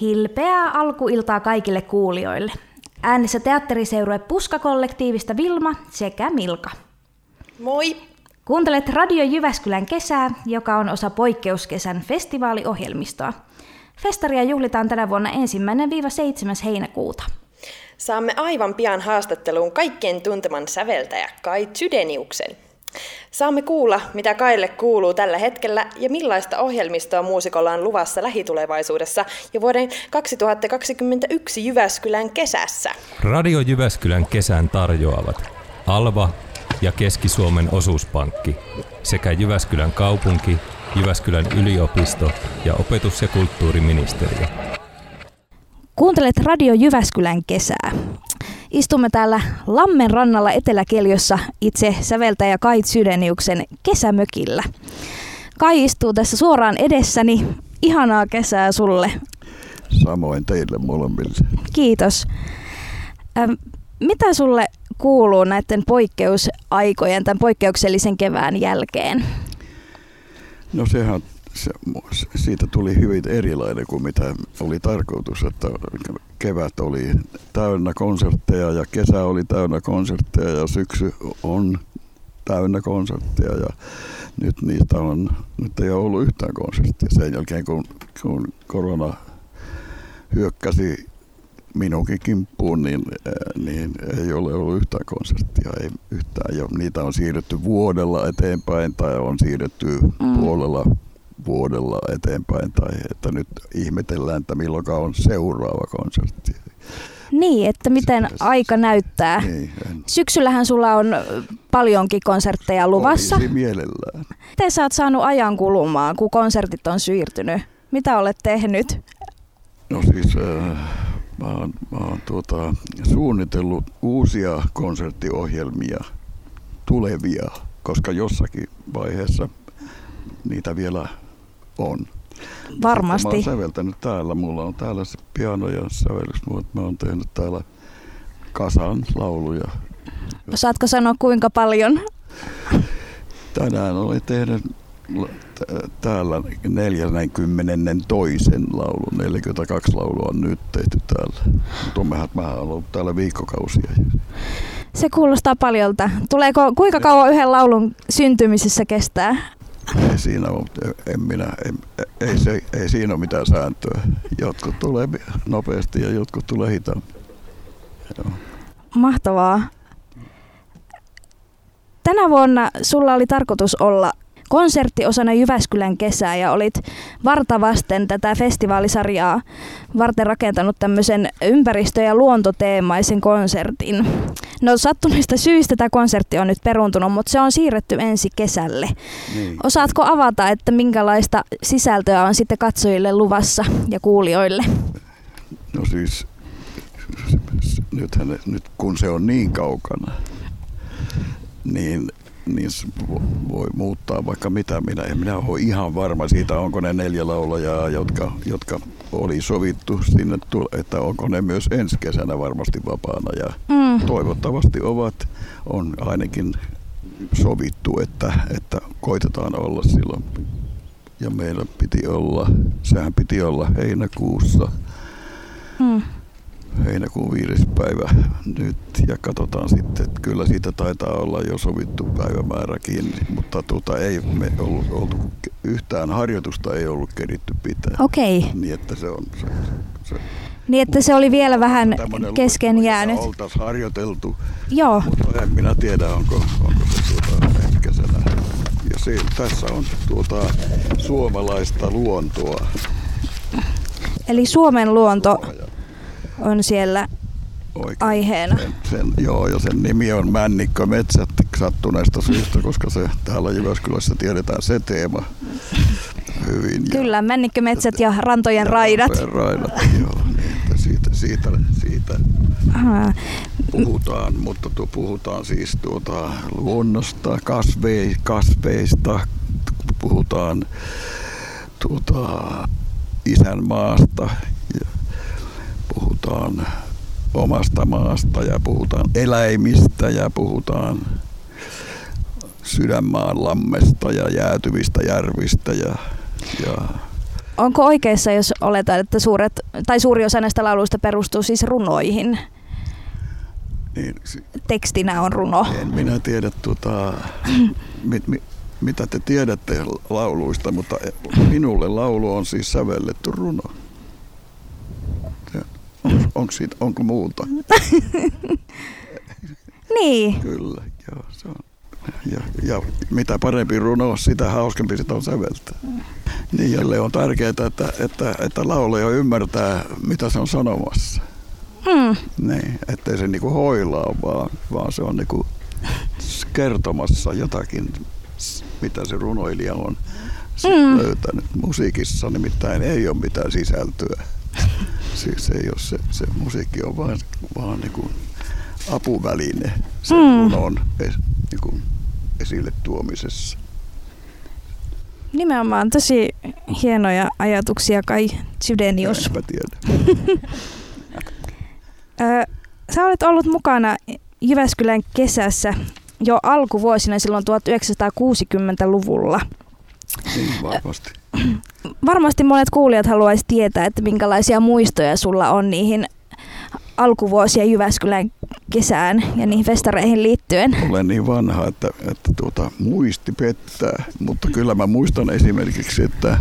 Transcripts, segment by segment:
Hilpeää alkuiltaa kaikille kuulijoille. Äänessä teatteriseurue Puska-kollektiivista Vilma sekä Milka. Moi! Kuuntelet Radio Jyväskylän kesää, joka on osa poikkeuskesän festivaaliohjelmistoa. Festaria juhlitaan tänä vuonna 1-7. heinäkuuta. Saamme aivan pian haastatteluun kaikkien tunteman säveltäjä Kai Tsydeniuksen. Saamme kuulla, mitä Kaille kuuluu tällä hetkellä ja millaista ohjelmistoa muusikolla on luvassa lähitulevaisuudessa ja vuoden 2021 Jyväskylän kesässä. Radio Jyväskylän kesän tarjoavat Alva ja Keski-Suomen osuuspankki sekä Jyväskylän kaupunki, Jyväskylän yliopisto ja opetus- ja kulttuuriministeriö. Kuuntelet Radio Jyväskylän kesää. Istumme täällä Lammen rannalla Eteläkeljossa itse säveltäjä Kai Sydeniuksen kesämökillä. Kai istuu tässä suoraan edessäni. Ihanaa kesää sulle. Samoin teille molemmille. Kiitos. Ähm, mitä sulle kuuluu näiden poikkeusaikojen, tämän poikkeuksellisen kevään jälkeen? No sehän se, siitä tuli hyvin erilainen kuin mitä oli tarkoitus, että kevät oli täynnä konsertteja ja kesä oli täynnä konsertteja ja syksy on täynnä konsertteja ja nyt niistä on, nyt ei ole ollut yhtään konserttia sen jälkeen kun, kun korona hyökkäsi minunkin kimppuun, niin, niin ei ole ollut yhtään konserttia, ei yhtään. Ja niitä on siirretty vuodella eteenpäin tai on siirretty mm. puolella vuodella eteenpäin tai että nyt ihmetellään, että milloin on seuraava konsertti. Niin, että miten se, aika näyttää. Niin, en... Syksyllähän sulla on paljonkin konsertteja luvassa. Olisi mielellään. Miten sä oot saanut ajan kulumaan, kun konsertit on siirtynyt? Mitä olet tehnyt? No siis äh, mä oon, mä oon tuota, suunnitellut uusia konserttiohjelmia tulevia, koska jossakin vaiheessa niitä vielä on. Varmasti. Mä oon säveltänyt täällä. Mulla on täällä se piano ja sävellys, mutta mä oon tehnyt täällä kasan lauluja. Saatko sanoa kuinka paljon? Tänään olen tehnyt täällä 40 toisen laulun. 42 laulua on nyt tehty täällä. Mutta mehän, on ollut täällä viikkokausia. Se kuulostaa paljolta. Tuleeko, kuinka kauan yhden laulun syntymisessä kestää? Ei siinä ole, en minä, en, ei, se, ei siinä ole mitään sääntöä. Jotkut tulee nopeasti ja jotkut tulee hitaammin. Mahtavaa. Tänä vuonna sulla oli tarkoitus olla konsertti osana Jyväskylän kesää ja olit vartavasten tätä festivaalisarjaa varten rakentanut tämmöisen ympäristö- ja luontoteemaisen konsertin. No sattuneista syistä tämä konsertti on nyt peruntunut, mutta se on siirretty ensi kesälle. Niin. Osaatko avata, että minkälaista sisältöä on sitten katsojille luvassa ja kuulijoille? No siis, nythän, nyt kun se on niin kaukana, niin niin voi muuttaa vaikka mitä. Minä en minä ole ihan varma siitä, onko ne neljä laulajaa, jotka, jotka oli sovittu sinne, että onko ne myös ensi kesänä varmasti vapaana. Ja mm. toivottavasti ovat, on ainakin sovittu, että, että koitetaan olla silloin. Ja meillä piti olla, sehän piti olla heinäkuussa. Mm heinäkuun viides päivä nyt ja katsotaan sitten, että kyllä siitä taitaa olla jo sovittu päivämääräkin, mutta tuota, ei me ollut, oltu, yhtään harjoitusta ei ollut keritty pitää. Okei. Okay. Niin että se on se, se niin, että se oli vielä vähän kesken jäänyt. Oltaisiin harjoiteltu, Joo. mutta en minä tiedä, onko, onko se tuota, kesänä. Ja se, tässä on tuota, suomalaista luontoa. Eli Suomen luonto on siellä Oikein. aiheena. Sen, sen, joo, ja sen nimi on Männikkö metsät sattuneesta syystä, koska se täällä Jyväskylässä tiedetään se teema hyvin. Kyllä, ja, Männikkö metsät ja rantojen ja raidat. raidat, joo, niin, että siitä, siitä, siitä puhutaan, mutta tu, puhutaan siis tuota luonnosta, kasve, kasveista, puhutaan tuota, isänmaasta puhutaan omasta maasta ja puhutaan eläimistä ja puhutaan sydänmaan lammesta ja jäätyvistä järvistä ja, ja onko oikeassa, jos oletaan, että suuret, tai suuri osa näistä lauluista perustuu siis runoihin? Niin, Tekstinä on runo. En minä tiedä, tuota, mit, mit, mitä te tiedätte lauluista, mutta minulle laulu on siis sävelletty runo. On, onko, siitä, onko muuta? niin. Kyllä, joo, se on. Ja, ja mitä parempi runo, sitä hauskempi sitä on säveltää. Niin jälleen on tärkeää, että, että, että laulaja ymmärtää, mitä se on sanomassa. Mm. Niin, ettei se niinku hoilaa, vaan, vaan se on niinku kertomassa jotakin, mitä se runoilija on mm. löytänyt. Musiikissa nimittäin ei ole mitään sisältöä. Siis ei ole se, se musiikki on vaan, vaan niinku apuväline sen mm. runon es, niinku esille tuomisessa. Nimenomaan tosi hienoja ajatuksia kai Sydenius. Enpä tiedä. Sä olet ollut mukana Jyväskylän kesässä jo alkuvuosina silloin 1960-luvulla. Niin, varmasti. Varmasti monet kuulijat haluaisivat tietää, että minkälaisia muistoja sulla on niihin alkuvuosia Jyväskylän kesään ja niihin festareihin liittyen? Olen niin vanha, että, että tuota, muisti pettää, mutta kyllä mä muistan esimerkiksi, että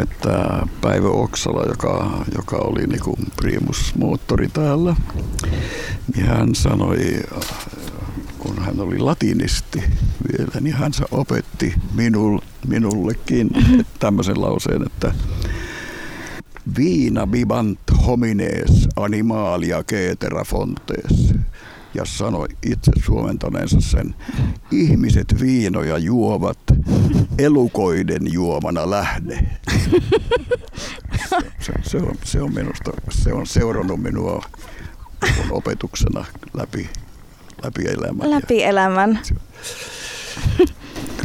että Päivä Oksala, joka, joka oli niin primusmoottori täällä, niin hän sanoi, kun hän oli latinisti vielä, niin hän opetti minul, minullekin tämmöisen lauseen, että Viina bibant homines animalia ketera fontes ja sanoi itse suomentaneensa sen, ihmiset viinoja juovat, elukoiden juomana lähde. Se, se, on, se on minusta, se on seurannut minua opetuksena läpi, läpi elämän. Läpi elämän.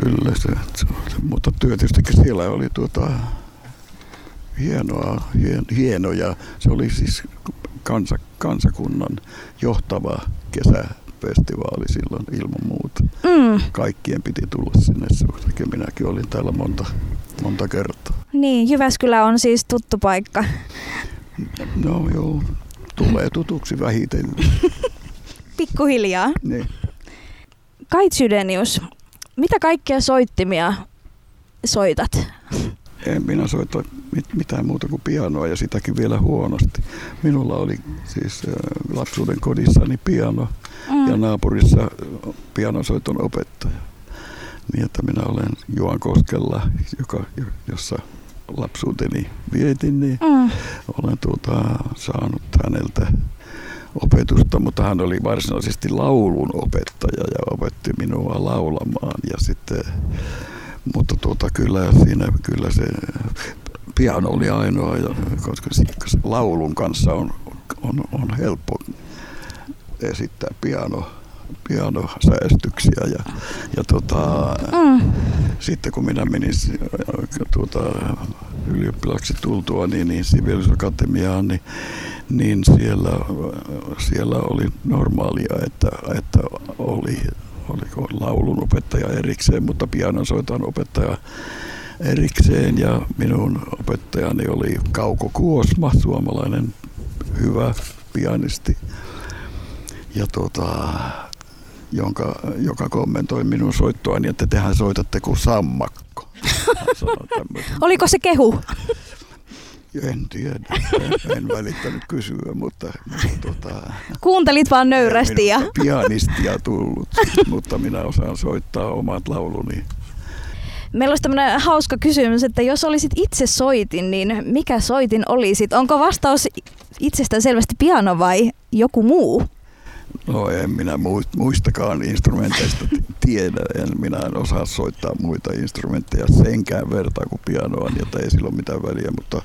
Kyllä, se, se, mutta tietysti siellä oli tuota, hienoa, hien, hienoja. Se oli siis kansa, kansakunnan johtava kesäfestivaali silloin ilman muuta. Mm. Kaikkien piti tulla sinne. Ja minäkin olin täällä monta, monta kertaa. Niin, Jyväskylä on siis tuttu paikka. No joo, tulee tutuksi vähitellen. Pikkuhiljaa. Niin. Kait Sydenius, mitä kaikkia soittimia soitat? En minä soita mitään muuta kuin pianoa ja sitäkin vielä huonosti. Minulla oli siis lapsuuden kodissani piano mm. ja naapurissa pianosoiton opettaja. Niin että minä olen Juan Koskella, joka, jossa lapsuuteni vietin, niin mm. olen tuota, saanut häneltä opetusta, mutta hän oli varsinaisesti laulun opettaja ja opetti minua laulamaan ja sitten mutta tuota, kyllä siinä kyllä se piano oli ainoa, koska laulun kanssa on, on, on helppo esittää piano, pianosäästyksiä ja, ja tota, mm. sitten kun minä menin tuota, ylioppilaksi tultua niin, niin Sibeliusakatemiaan, niin, niin siellä, siellä oli normaalia, että, että oli oliko laulun opettaja erikseen, mutta pianosoitan opettaja erikseen ja minun opettajani oli Kauko Kuosma, suomalainen hyvä pianisti, ja tota, jonka, joka kommentoi minun soittoani, että tehän soitatte kuin sammakko. Oliko se kehu? En tiedä, en, en välittänyt kysyä, mutta... mutta tota, Kuuntelit vaan nöyrästi. Ja... Pianistia tullut, mutta minä osaan soittaa omat lauluni. Meillä olisi tämmöinen hauska kysymys, että jos olisit itse soitin, niin mikä soitin olisit? Onko vastaus itsestään selvästi piano vai joku muu? No en minä muistakaan instrumenteista tiedä, en minä en osaa soittaa muita instrumentteja senkään vertaa kuin pianoa, niin että ei sillä ole mitään väliä, mutta,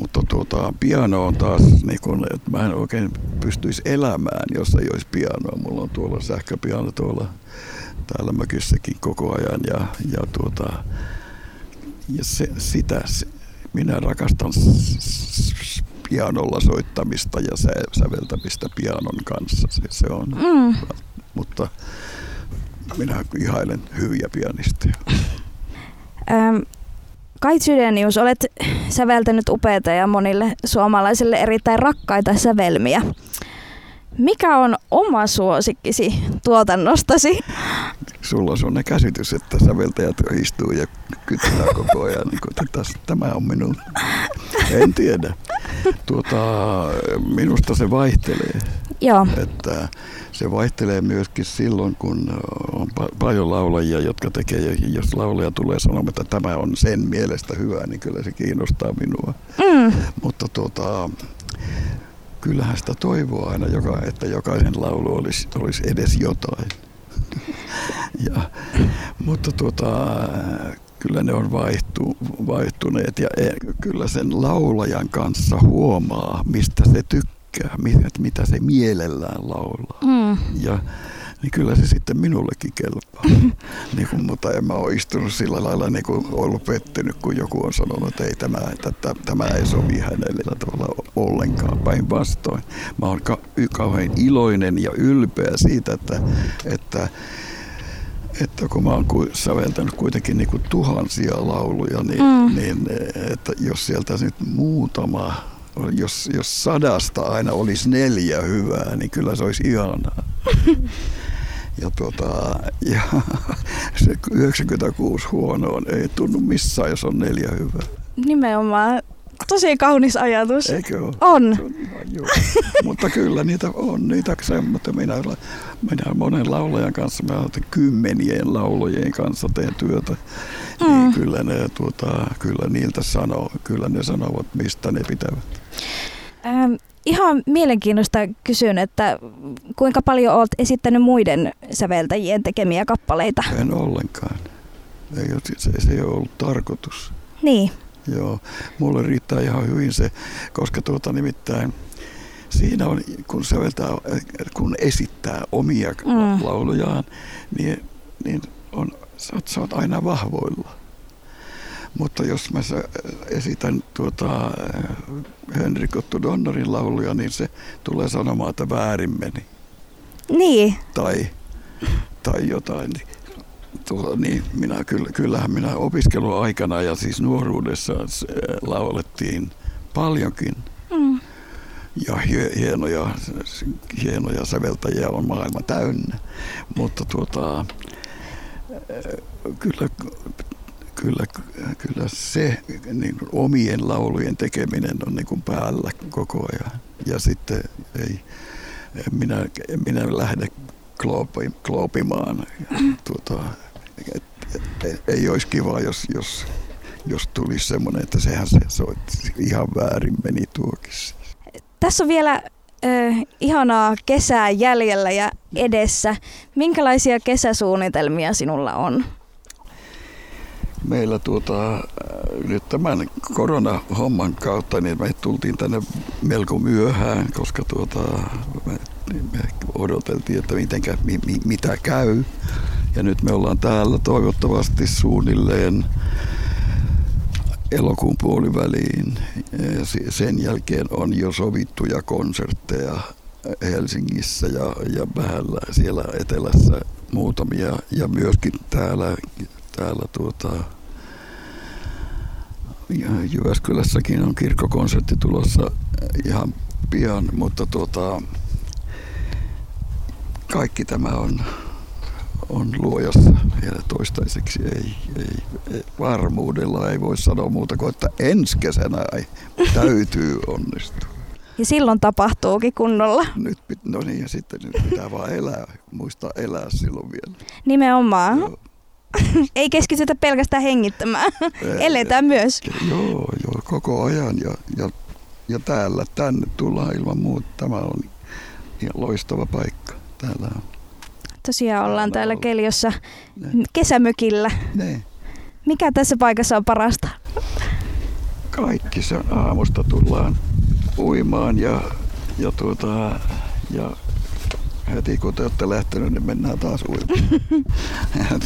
mutta tuota, piano on taas, niin kun, että mä en oikein pystyisi elämään, jos ei olisi pianoa. Mulla on tuolla sähköpiano tuolla täällä mökissäkin koko ajan ja, ja, tuota, ja se, sitä, minä rakastan pianolla soittamista ja sä, säveltämistä pianon kanssa. Se, se on, mm. mutta minä ihailen hyviä pianisteja. Ähm, Kai Sydenius, olet säveltänyt upeita ja monille suomalaisille erittäin rakkaita sävelmiä. Mikä on oma suosikkisi tuotannostasi? Sulla on sellainen käsitys, että säveltäjät istuu ja kyttää koko ajan. Niin kuin, että tässä, tämä on minun. En tiedä. Tuota, minusta se vaihtelee. Joo. Että se vaihtelee myöskin silloin, kun on pa- paljon laulajia, jotka tekee, jos laulaja tulee sanomaan, että tämä on sen mielestä hyvä, niin kyllä se kiinnostaa minua. Mm. Mutta tuota, kyllähän sitä toivoa aina, joka, että jokaisen laulu olisi, olisi edes jotain. ja, mutta tuota, kyllä ne on vaihtu, vaihtuneet ja e, kyllä sen laulajan kanssa huomaa, mistä se tykkää, mitä, mitä se mielellään laulaa. Mm. Ja niin kyllä se sitten minullekin kelpaa. niin kuin, mutta en mä ole istunut sillä lailla niin kuin ollut pettynyt, kun joku on sanonut, että ei tämä, että, tämä ei sovi hänelle tavalla ollenkaan päinvastoin. Mä oon ka- kauhean iloinen ja ylpeä siitä, että, että että kun mä oon säveltänyt kuitenkin niin kuin tuhansia lauluja, niin, mm. niin että jos sieltä nyt muutama, jos, jos sadasta aina olisi neljä hyvää, niin kyllä se olisi ihanaa. Ja, tuota, ja se 96 huonoon ei tunnu missään, jos on neljä hyvää. Nimenomaan. Tosi kaunis ajatus. Eikö ole? On. Joo. Mutta kyllä niitä on, niitä semmoista. Minä, minä monen laulajan kanssa, mä olen kymmenien laulajien kanssa teen työtä. Niin mm. Niin kyllä, ne, tuota, kyllä niiltä sanoo, kyllä ne sanovat, mistä ne pitävät. Ähm, ihan mielenkiinnosta kysyn, että kuinka paljon olet esittänyt muiden säveltäjien tekemiä kappaleita? En ollenkaan. Ei, se, se ei ole ollut tarkoitus. Niin. Joo, mulle riittää ihan hyvin se, koska tuota nimittäin siinä on, kun säveltää, kun esittää omia mm. laulujaan, niin, niin on, sä, oot, sä oot aina vahvoilla. Mutta jos mä esitän tuota Henrik Otto Donnerin lauluja, niin se tulee sanomaan, että väärin meni. Niin. Tai, tai jotain. Tuo, niin minä, kyllä, kyllähän minä opiskeluaikana ja siis nuoruudessa laulettiin paljonkin. Mm. Ja hienoja, hienoja säveltäjiä on maailma täynnä. Mutta tuota, kyllä kyllä, kyllä se niin kuin omien laulujen tekeminen on niin kuin päällä koko ajan. Ja sitten ei, minä, minä lähde kloopi, kloopimaan. Tuota, et, et, et, ei olisi kiva, jos, jos, jos tulisi semmoinen, että sehän se soitti ihan väärin meni tuokin. Tässä on vielä äh, ihanaa kesää jäljellä ja edessä. Minkälaisia kesäsuunnitelmia sinulla on? meillä tuota, nyt tämän koronahomman kautta niin me tultiin tänne melko myöhään, koska tuota, me, me odoteltiin, että mitenkä, mi, mi, mitä käy. Ja nyt me ollaan täällä toivottavasti suunnilleen elokuun puoliväliin. Sen jälkeen on jo sovittuja konsertteja Helsingissä ja, ja vähällä siellä etelässä muutamia ja myöskin täällä täällä tuota, Jyväskylässäkin on kirkkokonsertti tulossa ihan pian, mutta tuota, kaikki tämä on, on luojassa vielä toistaiseksi. Ei, ei, ei, varmuudella ei voi sanoa muuta kuin, että ensi kesänä ei, täytyy onnistua. Ja silloin tapahtuukin kunnolla. Nyt, no niin, ja sitten nyt pitää vaan elää, muistaa elää silloin vielä. Nimenomaan. Joo. ei keskitytä pelkästään hengittämään. Eletään myös. Joo, joo, koko ajan. Ja, ja, ja täällä, tänne tullaan ilman muuta. Tämä on ihan loistava paikka. Täällä on. Tosiaan ollaan täällä Keljossa ne. kesämökillä. Ne. Mikä tässä paikassa on parasta? Kaikki se aamusta tullaan uimaan ja, ja, tuota, ja heti kun te olette lähteneet, niin mennään taas uimaan.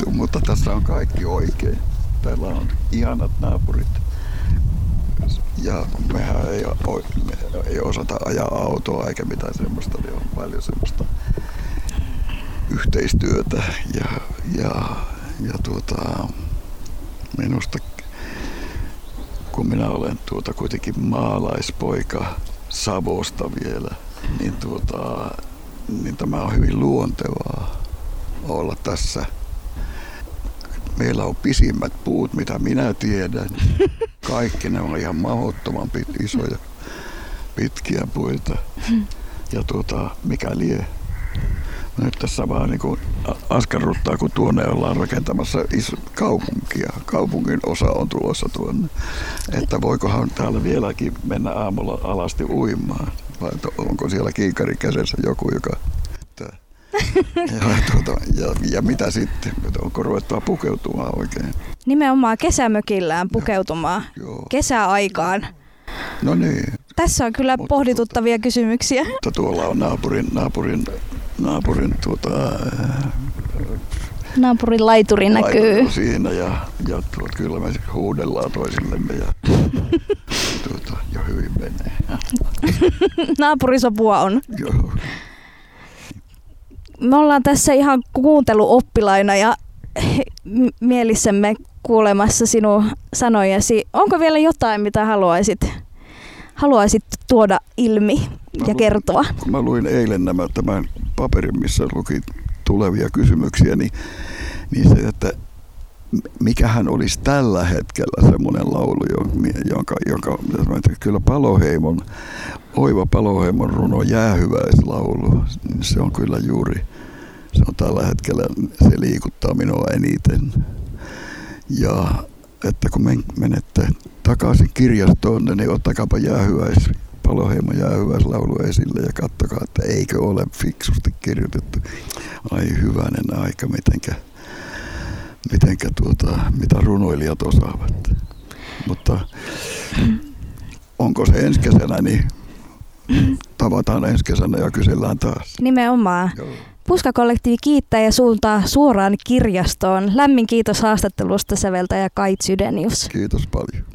Mutta tässä on kaikki oikein. Täällä on ihanat naapurit. Ja mehän ei, me ei osata ajaa autoa eikä mitään semmoista, niin on paljon semmoista yhteistyötä. Ja, ja, ja tuota, minusta kun minä olen tuota kuitenkin maalaispoika Savosta vielä, niin, tuota, niin tämä on hyvin luontevaa olla tässä. Meillä on pisimmät puut, mitä minä tiedän. Kaikki ne on ihan mahdottoman pit, isoja, pitkiä puita. Ja tuota, mikä lie, nyt tässä vaan niin kuin askarruttaa, kun tuonne ollaan rakentamassa iso kaupunkia. Kaupungin osa on tulossa tuonne. Että voikohan täällä vieläkin mennä aamulla alasti uimaan. Vai onko siellä kiikari kädessä joku, joka... Ja, tuota, ja, ja mitä sitten? Onko ruvettava pukeutumaan oikein? Nimenomaan kesämökillään pukeutumaan. Joo. Kesäaikaan. No niin. Tässä on kyllä mutta, pohdituttavia tuota, kysymyksiä. Mutta tuolla on naapurin, naapurin naapurin tuota, Naapurin laituri näkyy. siinä ja, ja tuot, kyllä me huudellaan toisillemme ja tuota, jo hyvin menee. Naapurisopua on. Joo. Me ollaan tässä ihan kuunteluoppilaina ja mielissämme kuulemassa sinun sanojasi. Onko vielä jotain, mitä haluaisit, haluaisit tuoda ilmi mä ja luin, kertoa? Mä luin eilen nämä tämän paperin, missä luki tulevia kysymyksiä, niin, niin se, että mikähän olisi tällä hetkellä semmoinen laulu, jonka, jonka kyllä Paloheimon, Oiva Paloheimon runo Jäähyväislaulu, niin se on kyllä juuri, se on tällä hetkellä, se liikuttaa minua eniten. Ja että kun menette takaisin kirjastoon, niin ottakaapa jäähyväis Paloheimo jää hyvässä laulu esille ja kattokaa, että eikö ole fiksusti kirjoitettu. Ai hyvänen aika, mitenkä, mitenkä tuota, mitä runoilijat osaavat. Mutta onko se ensi kesänä, niin tavataan ensi kesänä ja kysellään taas. Nimenomaan. Joo. Puska-kollektiivi kiittää ja suuntaa suoraan kirjastoon. Lämmin kiitos haastattelusta säveltäjä Kai Sydenius. Kiitos paljon.